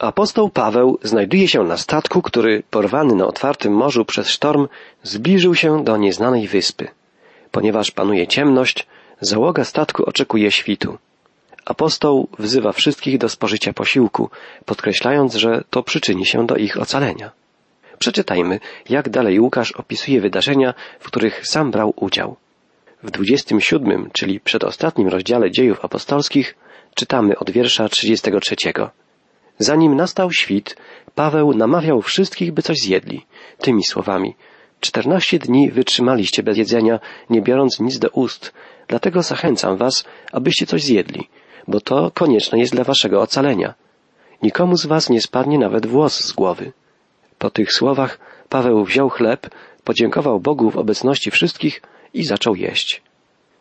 Apostoł Paweł znajduje się na statku, który, porwany na otwartym morzu przez sztorm, zbliżył się do nieznanej wyspy. Ponieważ panuje ciemność, załoga statku oczekuje świtu. Apostoł wzywa wszystkich do spożycia posiłku, podkreślając, że to przyczyni się do ich ocalenia. Przeczytajmy, jak dalej Łukasz opisuje wydarzenia, w których sam brał udział. W 27, czyli przedostatnim rozdziale dziejów apostolskich, czytamy od wiersza 33. Zanim nastał świt, Paweł namawiał wszystkich, by coś zjedli, tymi słowami. Czternaście dni wytrzymaliście bez jedzenia, nie biorąc nic do ust, dlatego zachęcam was, abyście coś zjedli, bo to konieczne jest dla waszego ocalenia. Nikomu z was nie spadnie nawet włos z głowy. Po tych słowach Paweł wziął chleb, podziękował Bogu w obecności wszystkich i zaczął jeść.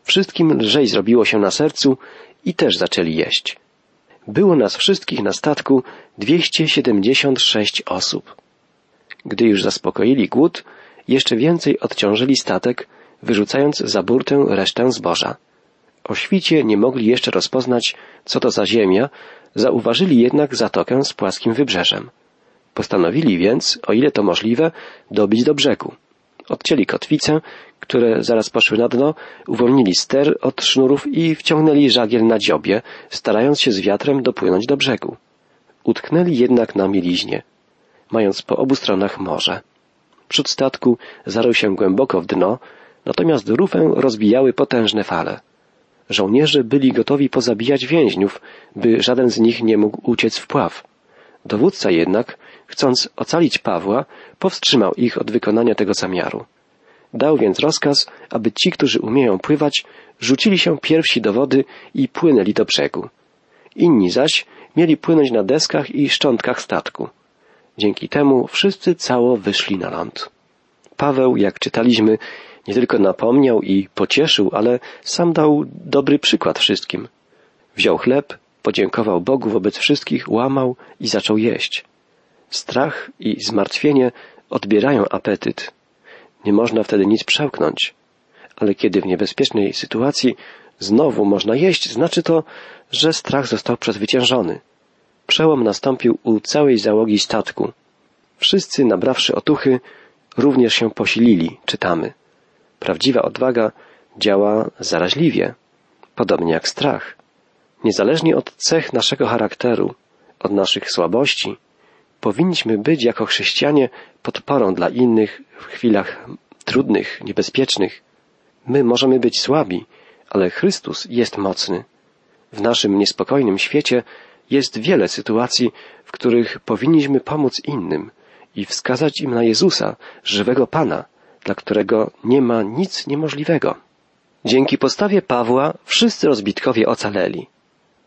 Wszystkim lżej zrobiło się na sercu i też zaczęli jeść. Było nas wszystkich na statku 276 osób. Gdy już zaspokoili głód, jeszcze więcej odciążyli statek, wyrzucając za burtę resztę zboża. O świcie nie mogli jeszcze rozpoznać, co to za ziemia, zauważyli jednak zatokę z płaskim wybrzeżem. Postanowili więc, o ile to możliwe, dobić do brzegu. Odcięli kotwice, które zaraz poszły na dno, uwolnili ster od sznurów i wciągnęli żagiel na dziobie, starając się z wiatrem dopłynąć do brzegu. Utknęli jednak na mieliźnie, mając po obu stronach morze. Przód statku zarył się głęboko w dno, natomiast rufę rozbijały potężne fale. Żołnierze byli gotowi pozabijać więźniów, by żaden z nich nie mógł uciec w pław. Dowódca jednak, chcąc ocalić Pawła, powstrzymał ich od wykonania tego zamiaru. Dał więc rozkaz, aby ci, którzy umieją pływać, rzucili się pierwsi do wody i płynęli do brzegu. Inni zaś mieli płynąć na deskach i szczątkach statku. Dzięki temu wszyscy cało wyszli na ląd. Paweł, jak czytaliśmy, nie tylko napomniał i pocieszył, ale sam dał dobry przykład wszystkim. Wziął chleb, podziękował Bogu wobec wszystkich, łamał i zaczął jeść. Strach i zmartwienie odbierają apetyt. Nie można wtedy nic przełknąć. Ale kiedy w niebezpiecznej sytuacji znowu można jeść, znaczy to, że strach został przezwyciężony. Przełom nastąpił u całej załogi statku. Wszyscy, nabrawszy otuchy, również się posilili, czytamy. Prawdziwa odwaga działa zaraźliwie, podobnie jak strach. Niezależnie od cech naszego charakteru, od naszych słabości, powinniśmy być jako chrześcijanie podporą dla innych w chwilach trudnych, niebezpiecznych. My możemy być słabi, ale Chrystus jest mocny. W naszym niespokojnym świecie jest wiele sytuacji, w których powinniśmy pomóc innym i wskazać im na Jezusa, żywego Pana, dla którego nie ma nic niemożliwego. Dzięki postawie Pawła wszyscy rozbitkowie ocaleli.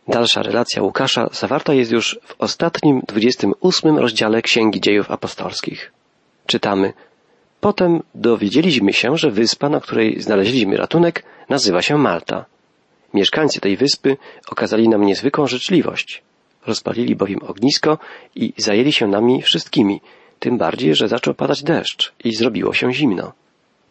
Dalsza relacja Łukasza zawarta jest już w ostatnim, 28 rozdziale Księgi Dziejów Apostolskich. Czytamy Potem dowiedzieliśmy się, że wyspa, na której znaleźliśmy ratunek, nazywa się Malta. Mieszkańcy tej wyspy okazali nam niezwykłą życzliwość. Rozpalili bowiem ognisko i zajęli się nami wszystkimi, tym bardziej, że zaczął padać deszcz i zrobiło się zimno.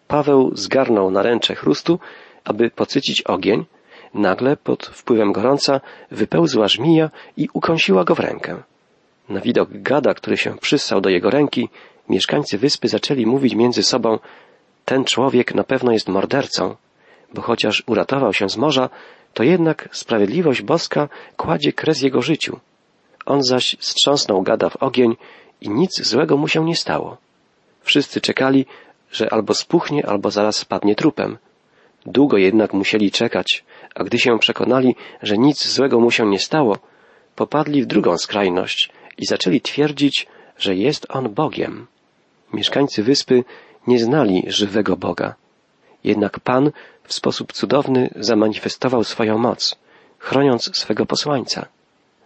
Paweł zgarnął naręcze chrustu, aby pocycić ogień, nagle pod wpływem gorąca wypełzła żmija i ukąsiła go w rękę. Na widok gada, który się przyssał do jego ręki, mieszkańcy wyspy zaczęli mówić między sobą ten człowiek na pewno jest mordercą, bo chociaż uratował się z morza, to jednak sprawiedliwość boska kładzie kres jego życiu. On zaś strząsnął gada w ogień i nic złego mu się nie stało. Wszyscy czekali, że albo spuchnie, albo zaraz spadnie trupem. Długo jednak musieli czekać, a gdy się przekonali, że nic złego mu się nie stało, popadli w drugą skrajność i zaczęli twierdzić, że jest on Bogiem. Mieszkańcy wyspy nie znali żywego Boga. Jednak Pan w sposób cudowny zamanifestował swoją moc, chroniąc swego posłańca.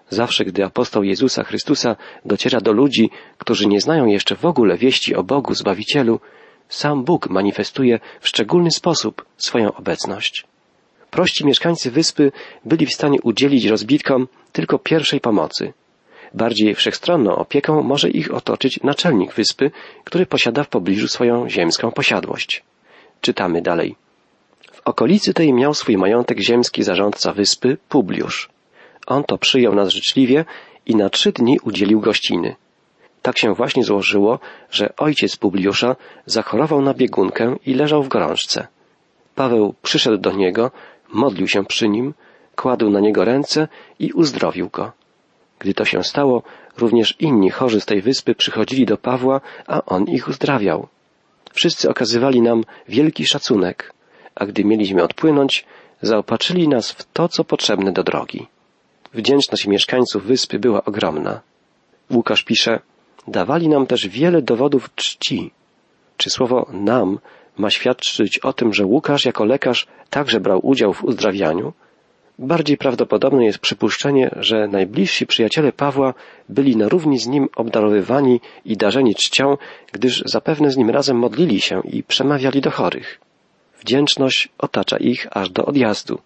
Zawsze, gdy apostoł Jezusa Chrystusa dociera do ludzi, którzy nie znają jeszcze w ogóle wieści o Bogu Zbawicielu, sam Bóg manifestuje w szczególny sposób swoją obecność. Prości mieszkańcy wyspy byli w stanie udzielić rozbitkom tylko pierwszej pomocy. Bardziej wszechstronną opieką może ich otoczyć naczelnik wyspy, który posiada w pobliżu swoją ziemską posiadłość. Czytamy dalej. W okolicy tej miał swój majątek ziemski zarządca wyspy Publiusz. On to przyjął nas życzliwie i na trzy dni udzielił gościny. Tak się właśnie złożyło, że ojciec Publiusza zachorował na biegunkę i leżał w gorączce. Paweł przyszedł do niego, modlił się przy nim, kładł na niego ręce i uzdrowił go. Gdy to się stało, również inni chorzy z tej wyspy przychodzili do Pawła, a on ich uzdrawiał. Wszyscy okazywali nam wielki szacunek, a gdy mieliśmy odpłynąć, zaopatrzyli nas w to, co potrzebne do drogi. Wdzięczność mieszkańców wyspy była ogromna. Łukasz pisze, dawali nam też wiele dowodów czci. Czy słowo nam ma świadczyć o tym, że Łukasz jako lekarz także brał udział w uzdrawianiu? Bardziej prawdopodobne jest przypuszczenie, że najbliżsi przyjaciele Pawła byli na równi z nim obdarowywani i darzeni czcią, gdyż zapewne z nim razem modlili się i przemawiali do chorych. Wdzięczność otacza ich aż do odjazdu.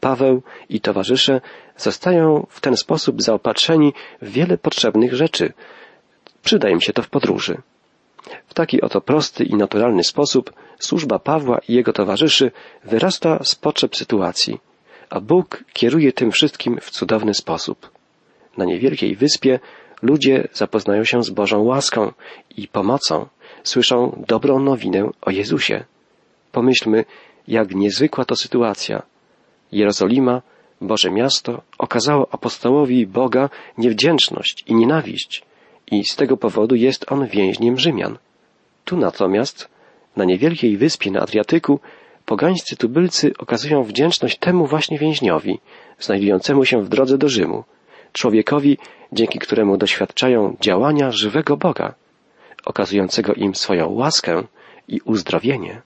Paweł i towarzysze zostają w ten sposób zaopatrzeni w wiele potrzebnych rzeczy. Przyda im się to w podróży. W taki oto prosty i naturalny sposób służba Pawła i jego towarzyszy wyrasta z potrzeb sytuacji, a Bóg kieruje tym wszystkim w cudowny sposób. Na niewielkiej wyspie ludzie zapoznają się z Bożą łaską i pomocą, słyszą dobrą nowinę o Jezusie. Pomyślmy, jak niezwykła to sytuacja. Jerozolima, Boże miasto, okazało apostołowi Boga niewdzięczność i nienawiść i z tego powodu jest on więźniem Rzymian. Tu natomiast, na niewielkiej wyspie na Adriatyku, pogańscy tubylcy okazują wdzięczność temu właśnie więźniowi, znajdującemu się w drodze do Rzymu, człowiekowi, dzięki któremu doświadczają działania żywego Boga, okazującego im swoją łaskę i uzdrowienie.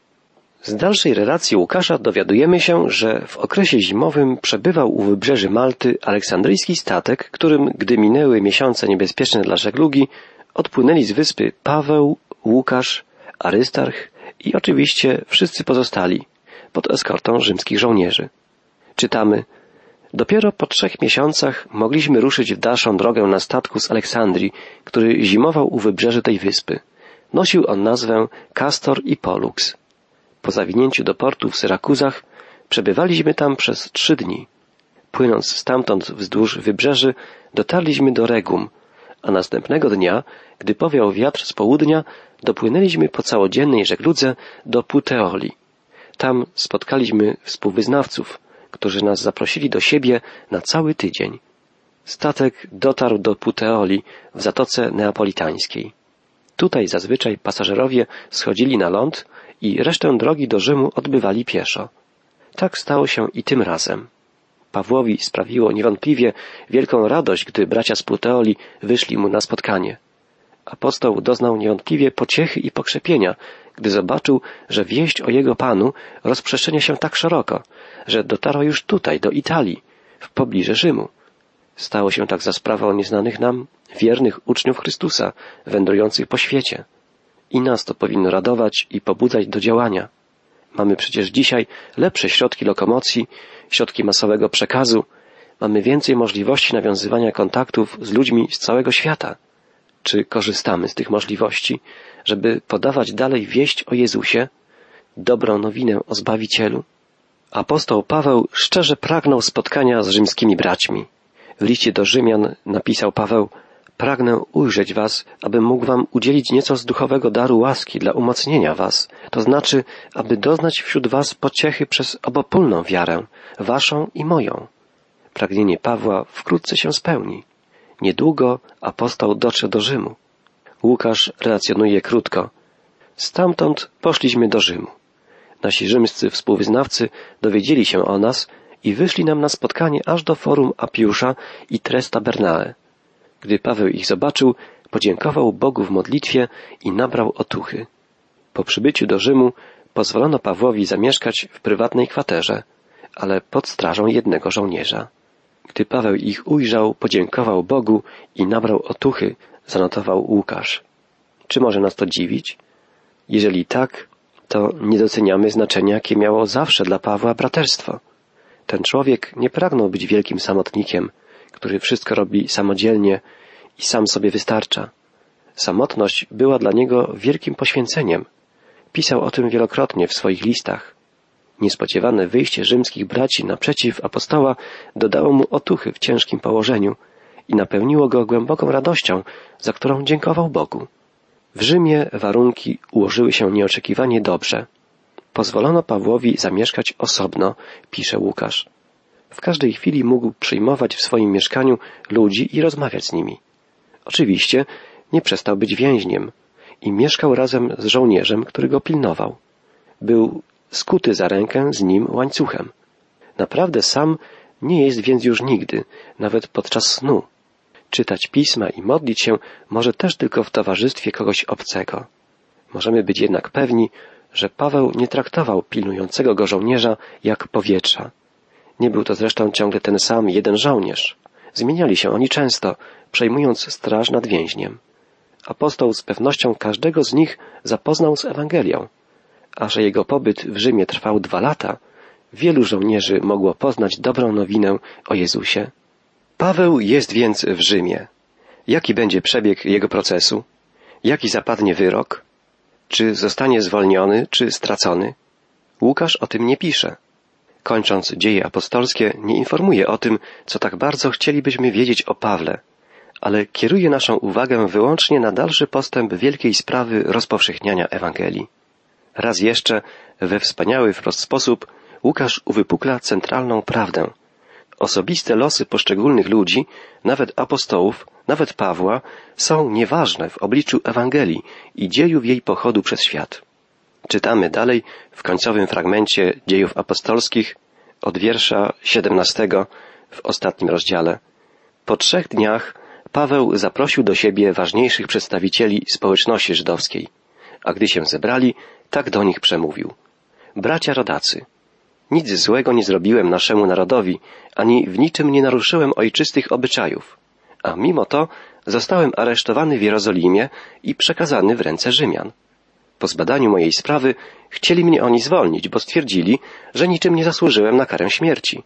Z dalszej relacji Łukasza dowiadujemy się, że w okresie zimowym przebywał u wybrzeży Malty aleksandryjski statek, którym, gdy minęły miesiące niebezpieczne dla żeglugi, odpłynęli z wyspy Paweł, Łukasz, Arystarch i oczywiście wszyscy pozostali pod eskortą rzymskich żołnierzy. Czytamy Dopiero po trzech miesiącach mogliśmy ruszyć w dalszą drogę na statku z Aleksandrii, który zimował u wybrzeży tej wyspy. Nosił on nazwę Castor i Pollux. Po zawinięciu do portu w Syrakuzach przebywaliśmy tam przez trzy dni. Płynąc stamtąd wzdłuż wybrzeży, dotarliśmy do Regum, a następnego dnia, gdy powiał wiatr z południa, dopłynęliśmy po całodziennej żegludze do Puteoli. Tam spotkaliśmy współwyznawców, którzy nas zaprosili do siebie na cały tydzień. Statek dotarł do Puteoli w Zatoce Neapolitańskiej. Tutaj zazwyczaj pasażerowie schodzili na ląd i resztę drogi do Rzymu odbywali pieszo. Tak stało się i tym razem. Pawłowi sprawiło niewątpliwie wielką radość, gdy bracia z Puteoli wyszli mu na spotkanie. Apostoł doznał niewątpliwie pociechy i pokrzepienia, gdy zobaczył, że wieść o jego Panu rozprzestrzenia się tak szeroko, że dotarła już tutaj, do Italii, w pobliże Rzymu. Stało się tak za sprawą nieznanych nam, wiernych uczniów Chrystusa, wędrujących po świecie. I nas to powinno radować i pobudzać do działania. Mamy przecież dzisiaj lepsze środki lokomocji, środki masowego przekazu, mamy więcej możliwości nawiązywania kontaktów z ludźmi z całego świata. Czy korzystamy z tych możliwości, żeby podawać dalej wieść o Jezusie, dobrą nowinę o Zbawicielu? Apostoł Paweł szczerze pragnął spotkania z rzymskimi braćmi. W liście do Rzymian napisał Paweł, pragnę ujrzeć was, abym mógł wam udzielić nieco z duchowego daru łaski dla umocnienia was, to znaczy, aby doznać wśród was pociechy przez obopólną wiarę, waszą i moją. Pragnienie Pawła wkrótce się spełni. Niedługo apostoł dotrze do Rzymu. Łukasz relacjonuje krótko. Stamtąd poszliśmy do Rzymu. Nasi rzymscy współwyznawcy dowiedzieli się o nas i wyszli nam na spotkanie aż do forum Apiusza i Tresta Bernae. Gdy Paweł ich zobaczył, podziękował Bogu w modlitwie i nabrał otuchy. Po przybyciu do Rzymu pozwolono Pawłowi zamieszkać w prywatnej kwaterze, ale pod strażą jednego żołnierza. Gdy Paweł ich ujrzał, podziękował Bogu i nabrał otuchy, zanotował Łukasz. Czy może nas to dziwić? Jeżeli tak, to nie doceniamy znaczenia, jakie miało zawsze dla Pawła braterstwo. Ten człowiek nie pragnął być wielkim samotnikiem, który wszystko robi samodzielnie i sam sobie wystarcza. Samotność była dla niego wielkim poświęceniem. Pisał o tym wielokrotnie w swoich listach. Niespodziewane wyjście rzymskich braci naprzeciw apostoła dodało mu otuchy w ciężkim położeniu i napełniło go głęboką radością, za którą dziękował Bogu. W Rzymie warunki ułożyły się nieoczekiwanie dobrze. Pozwolono Pawłowi zamieszkać osobno, pisze Łukasz. W każdej chwili mógł przyjmować w swoim mieszkaniu ludzi i rozmawiać z nimi. Oczywiście nie przestał być więźniem i mieszkał razem z żołnierzem, który go pilnował. Był skuty za rękę z nim łańcuchem. Naprawdę sam nie jest więc już nigdy, nawet podczas snu. Czytać pisma i modlić się może też tylko w towarzystwie kogoś obcego. Możemy być jednak pewni, że Paweł nie traktował pilnującego go żołnierza jak powietrza. Nie był to zresztą ciągle ten sam jeden żołnierz. Zmieniali się oni często, przejmując straż nad więźniem. Apostoł z pewnością każdego z nich zapoznał z Ewangelią, a że jego pobyt w Rzymie trwał dwa lata, wielu żołnierzy mogło poznać dobrą nowinę o Jezusie. Paweł jest więc w Rzymie. Jaki będzie przebieg jego procesu? Jaki zapadnie wyrok? Czy zostanie zwolniony, czy stracony? Łukasz o tym nie pisze. Kończąc dzieje apostolskie, nie informuje o tym, co tak bardzo chcielibyśmy wiedzieć o Pawle, ale kieruje naszą uwagę wyłącznie na dalszy postęp wielkiej sprawy rozpowszechniania Ewangelii. Raz jeszcze, we wspaniały wprost sposób, Łukasz uwypukla centralną prawdę. Osobiste losy poszczególnych ludzi, nawet apostołów, nawet Pawła, są nieważne w obliczu Ewangelii i dziejów jej pochodu przez świat. Czytamy dalej w końcowym fragmencie dziejów apostolskich od wiersza 17 w ostatnim rozdziale. Po trzech dniach Paweł zaprosił do siebie ważniejszych przedstawicieli społeczności żydowskiej, a gdy się zebrali, tak do nich przemówił. Bracia rodacy, nic złego nie zrobiłem naszemu narodowi, ani w niczym nie naruszyłem ojczystych obyczajów, a mimo to zostałem aresztowany w Jerozolimie i przekazany w ręce Rzymian. Po zbadaniu mojej sprawy chcieli mnie oni zwolnić, bo stwierdzili, że niczym nie zasłużyłem na karę śmierci.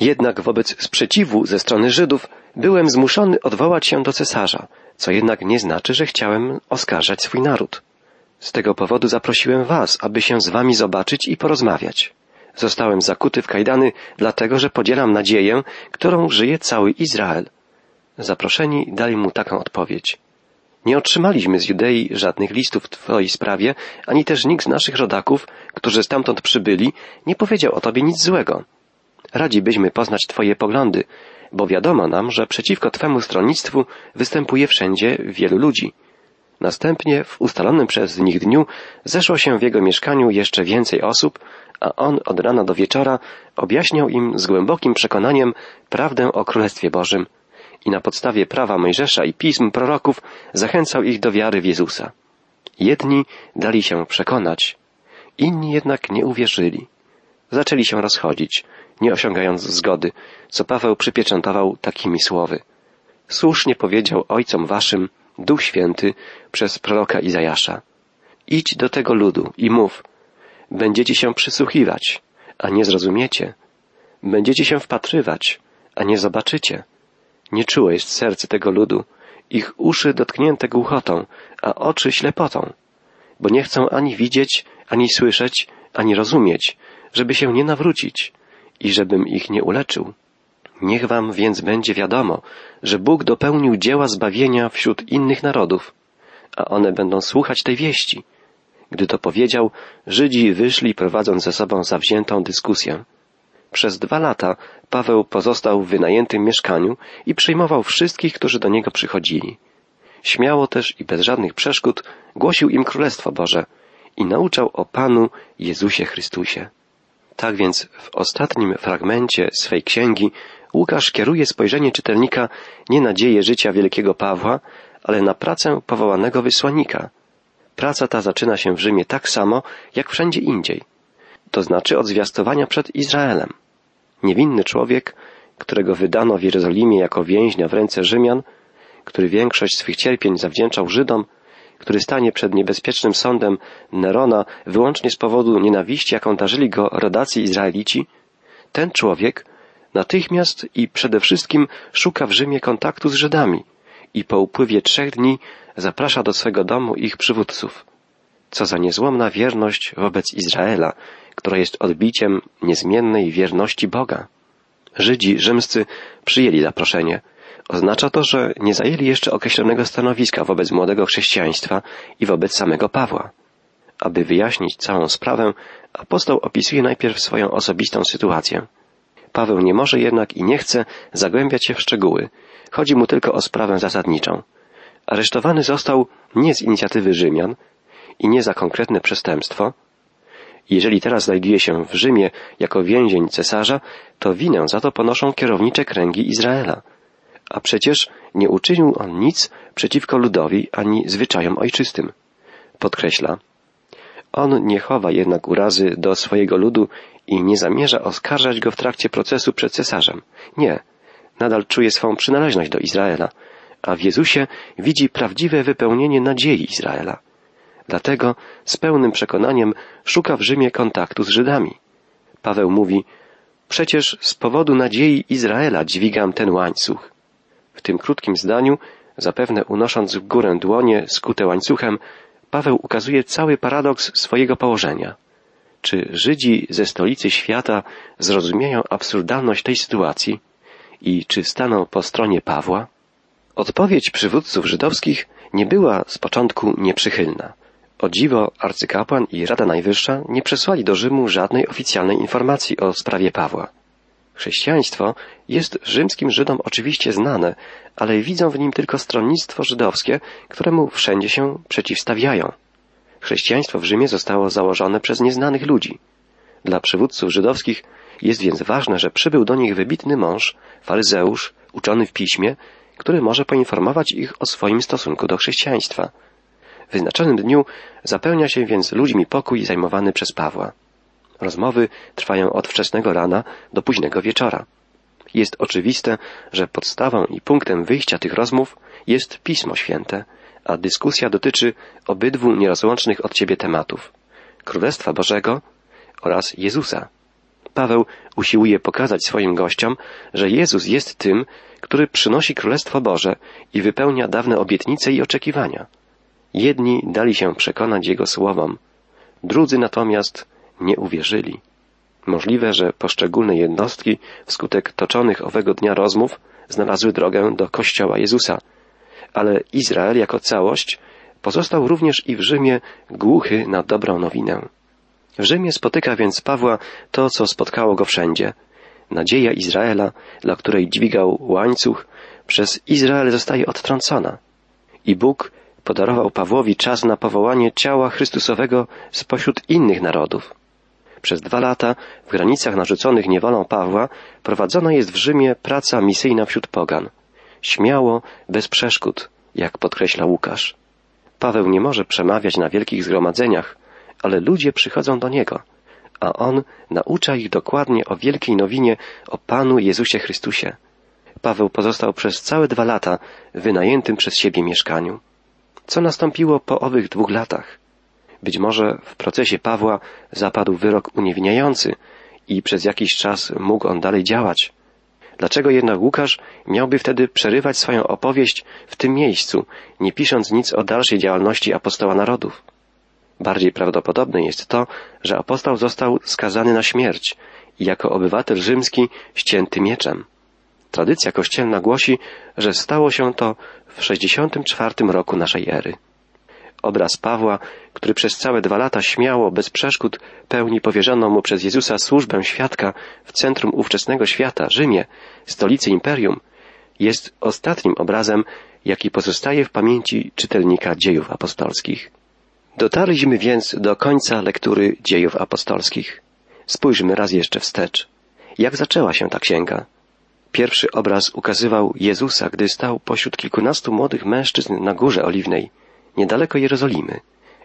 Jednak wobec sprzeciwu ze strony Żydów byłem zmuszony odwołać się do cesarza, co jednak nie znaczy, że chciałem oskarżać swój naród. Z tego powodu zaprosiłem was, aby się z wami zobaczyć i porozmawiać. Zostałem zakuty w kajdany, dlatego że podzielam nadzieję, którą żyje cały Izrael. Zaproszeni dali mu taką odpowiedź. Nie otrzymaliśmy z Judei żadnych listów w Twojej sprawie, ani też nikt z naszych rodaków, którzy stamtąd przybyli, nie powiedział o Tobie nic złego. Radzi byśmy poznać Twoje poglądy, bo wiadomo nam, że przeciwko Twemu stronnictwu występuje wszędzie wielu ludzi. Następnie w ustalonym przez nich dniu zeszło się w jego mieszkaniu jeszcze więcej osób, a on od rana do wieczora objaśniał im z głębokim przekonaniem prawdę o Królestwie Bożym i na podstawie prawa Mojżesza i pism proroków zachęcał ich do wiary w Jezusa. Jedni dali się przekonać, inni jednak nie uwierzyli. Zaczęli się rozchodzić, nie osiągając zgody, co Paweł przypieczętował takimi słowy. Słusznie powiedział ojcom waszym Duch Święty przez proroka Izajasza. Idź do tego ludu i mów, będziecie się przysłuchiwać, a nie zrozumiecie. Będziecie się wpatrywać, a nie zobaczycie. Nie czułe jest serce tego ludu, ich uszy dotknięte głuchotą, a oczy ślepotą, bo nie chcą ani widzieć, ani słyszeć, ani rozumieć, żeby się nie nawrócić i żebym ich nie uleczył. Niech wam więc będzie wiadomo, że Bóg dopełnił dzieła zbawienia wśród innych narodów, a one będą słuchać tej wieści. Gdy to powiedział, Żydzi wyszli prowadząc ze sobą zawziętą dyskusję. Przez dwa lata Paweł pozostał w wynajętym mieszkaniu i przyjmował wszystkich, którzy do niego przychodzili. Śmiało też i bez żadnych przeszkód głosił im Królestwo Boże i nauczał o Panu Jezusie Chrystusie. Tak więc w ostatnim fragmencie swej księgi Łukasz kieruje spojrzenie czytelnika nie na dzieje życia wielkiego Pawła, ale na pracę powołanego wysłannika. Praca ta zaczyna się w Rzymie tak samo, jak wszędzie indziej to znaczy od zwiastowania przed Izraelem. Niewinny człowiek, którego wydano w Jerozolimie jako więźnia w ręce Rzymian, który większość swych cierpień zawdzięczał Żydom, który stanie przed niebezpiecznym sądem Nerona wyłącznie z powodu nienawiści, jaką darzyli go rodacy Izraelici, ten człowiek natychmiast i przede wszystkim szuka w Rzymie kontaktu z Żydami i po upływie trzech dni zaprasza do swego domu ich przywódców. Co za niezłomna wierność wobec Izraela, która jest odbiciem niezmiennej wierności Boga. Żydzi rzymscy przyjęli zaproszenie. Oznacza to, że nie zajęli jeszcze określonego stanowiska wobec młodego chrześcijaństwa i wobec samego Pawła. Aby wyjaśnić całą sprawę, apostoł opisuje najpierw swoją osobistą sytuację. Paweł nie może jednak i nie chce zagłębiać się w szczegóły. Chodzi mu tylko o sprawę zasadniczą. Aresztowany został nie z inicjatywy Rzymian i nie za konkretne przestępstwo. Jeżeli teraz znajduje się w Rzymie jako więzień cesarza, to winę za to ponoszą kierownicze kręgi Izraela. A przecież nie uczynił on nic przeciwko ludowi ani zwyczajom ojczystym. Podkreśla, on nie chowa jednak urazy do swojego ludu i nie zamierza oskarżać go w trakcie procesu przed cesarzem. Nie. Nadal czuje swą przynależność do Izraela, a w Jezusie widzi prawdziwe wypełnienie nadziei Izraela. Dlatego z pełnym przekonaniem szuka w Rzymie kontaktu z Żydami. Paweł mówi, przecież z powodu nadziei Izraela dźwigam ten łańcuch. W tym krótkim zdaniu, zapewne unosząc w górę dłonie skute łańcuchem, Paweł ukazuje cały paradoks swojego położenia. Czy Żydzi ze stolicy świata zrozumieją absurdalność tej sytuacji i czy staną po stronie Pawła? Odpowiedź przywódców żydowskich nie była z początku nieprzychylna. O dziwo arcykapłan i Rada Najwyższa nie przesłali do Rzymu żadnej oficjalnej informacji o sprawie Pawła. Chrześcijaństwo jest rzymskim Żydom oczywiście znane, ale widzą w nim tylko stronnictwo żydowskie, któremu wszędzie się przeciwstawiają. Chrześcijaństwo w Rzymie zostało założone przez nieznanych ludzi. Dla przywódców żydowskich jest więc ważne, że przybył do nich wybitny mąż, faryzeusz, uczony w piśmie, który może poinformować ich o swoim stosunku do chrześcijaństwa. W wyznaczonym dniu zapełnia się więc ludźmi pokój zajmowany przez Pawła. Rozmowy trwają od wczesnego rana do późnego wieczora. Jest oczywiste, że podstawą i punktem wyjścia tych rozmów jest Pismo Święte, a dyskusja dotyczy obydwu nierozłącznych od siebie tematów Królestwa Bożego oraz Jezusa. Paweł usiłuje pokazać swoim gościom, że Jezus jest tym, który przynosi Królestwo Boże i wypełnia dawne obietnice i oczekiwania. Jedni dali się przekonać Jego słowom, drudzy natomiast nie uwierzyli. Możliwe, że poszczególne jednostki wskutek toczonych owego dnia rozmów znalazły drogę do Kościoła Jezusa, ale Izrael jako całość pozostał również i w Rzymie głuchy na dobrą nowinę. W Rzymie spotyka więc Pawła to, co spotkało go wszędzie. Nadzieja Izraela, dla której dźwigał łańcuch, przez Izrael zostaje odtrącona. I Bóg podarował Pawłowi czas na powołanie ciała Chrystusowego spośród innych narodów. Przez dwa lata w granicach narzuconych niewolą Pawła prowadzona jest w Rzymie praca misyjna wśród pogan. Śmiało, bez przeszkód, jak podkreśla Łukasz. Paweł nie może przemawiać na wielkich zgromadzeniach, ale ludzie przychodzą do niego, a on naucza ich dokładnie o wielkiej nowinie o Panu Jezusie Chrystusie. Paweł pozostał przez całe dwa lata wynajętym przez siebie mieszkaniu. Co nastąpiło po owych dwóch latach? Być może w procesie Pawła zapadł wyrok uniewinniający i przez jakiś czas mógł on dalej działać. Dlaczego jednak Łukasz miałby wtedy przerywać swoją opowieść w tym miejscu, nie pisząc nic o dalszej działalności apostoła narodów? Bardziej prawdopodobne jest to, że apostoł został skazany na śmierć i jako obywatel rzymski ścięty mieczem. Tradycja kościelna głosi, że stało się to w 64 roku naszej ery. Obraz Pawła, który przez całe dwa lata śmiało, bez przeszkód pełni powierzoną mu przez Jezusa służbę świadka w centrum ówczesnego świata, Rzymie, stolicy imperium, jest ostatnim obrazem, jaki pozostaje w pamięci czytelnika dziejów apostolskich. Dotarliśmy więc do końca lektury dziejów apostolskich. Spójrzmy raz jeszcze wstecz. Jak zaczęła się ta księga? Pierwszy obraz ukazywał Jezusa, gdy stał pośród kilkunastu młodych mężczyzn na Górze Oliwnej, niedaleko Jerozolimy,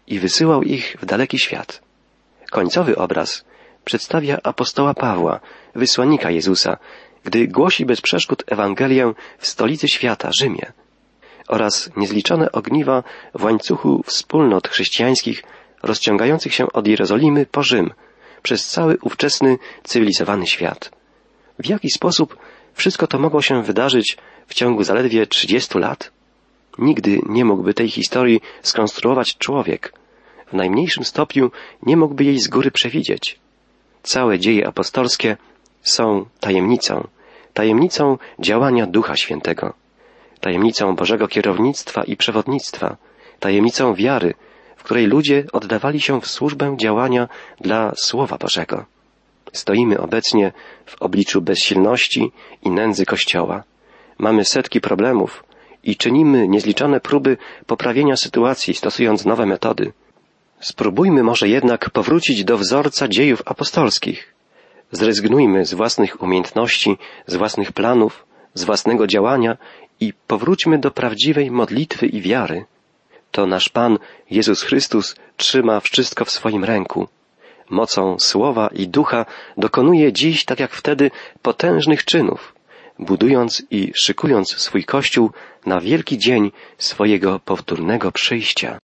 i wysyłał ich w daleki świat. Końcowy obraz przedstawia apostoła Pawła, wysłannika Jezusa, gdy głosi bez przeszkód Ewangelię w stolicy świata, Rzymie, oraz niezliczone ogniwa w łańcuchu wspólnot chrześcijańskich rozciągających się od Jerozolimy po Rzym, przez cały ówczesny cywilizowany świat. W jaki sposób wszystko to mogło się wydarzyć w ciągu zaledwie trzydziestu lat? Nigdy nie mógłby tej historii skonstruować człowiek. W najmniejszym stopniu nie mógłby jej z góry przewidzieć. Całe dzieje apostolskie są tajemnicą, tajemnicą działania Ducha Świętego. tajemnicą Bożego kierownictwa i przewodnictwa, tajemnicą wiary, w której ludzie oddawali się w służbę działania dla Słowa Bożego. Stoimy obecnie w obliczu bezsilności i nędzy Kościoła. Mamy setki problemów i czynimy niezliczone próby poprawienia sytuacji, stosując nowe metody. Spróbujmy może jednak powrócić do wzorca dziejów apostolskich. Zrezygnujmy z własnych umiejętności, z własnych planów, z własnego działania i powróćmy do prawdziwej modlitwy i wiary. To nasz Pan Jezus Chrystus trzyma wszystko w swoim ręku. Mocą słowa i ducha dokonuje dziś, tak jak wtedy, potężnych czynów, budując i szykując swój Kościół na wielki dzień swojego powtórnego przyjścia.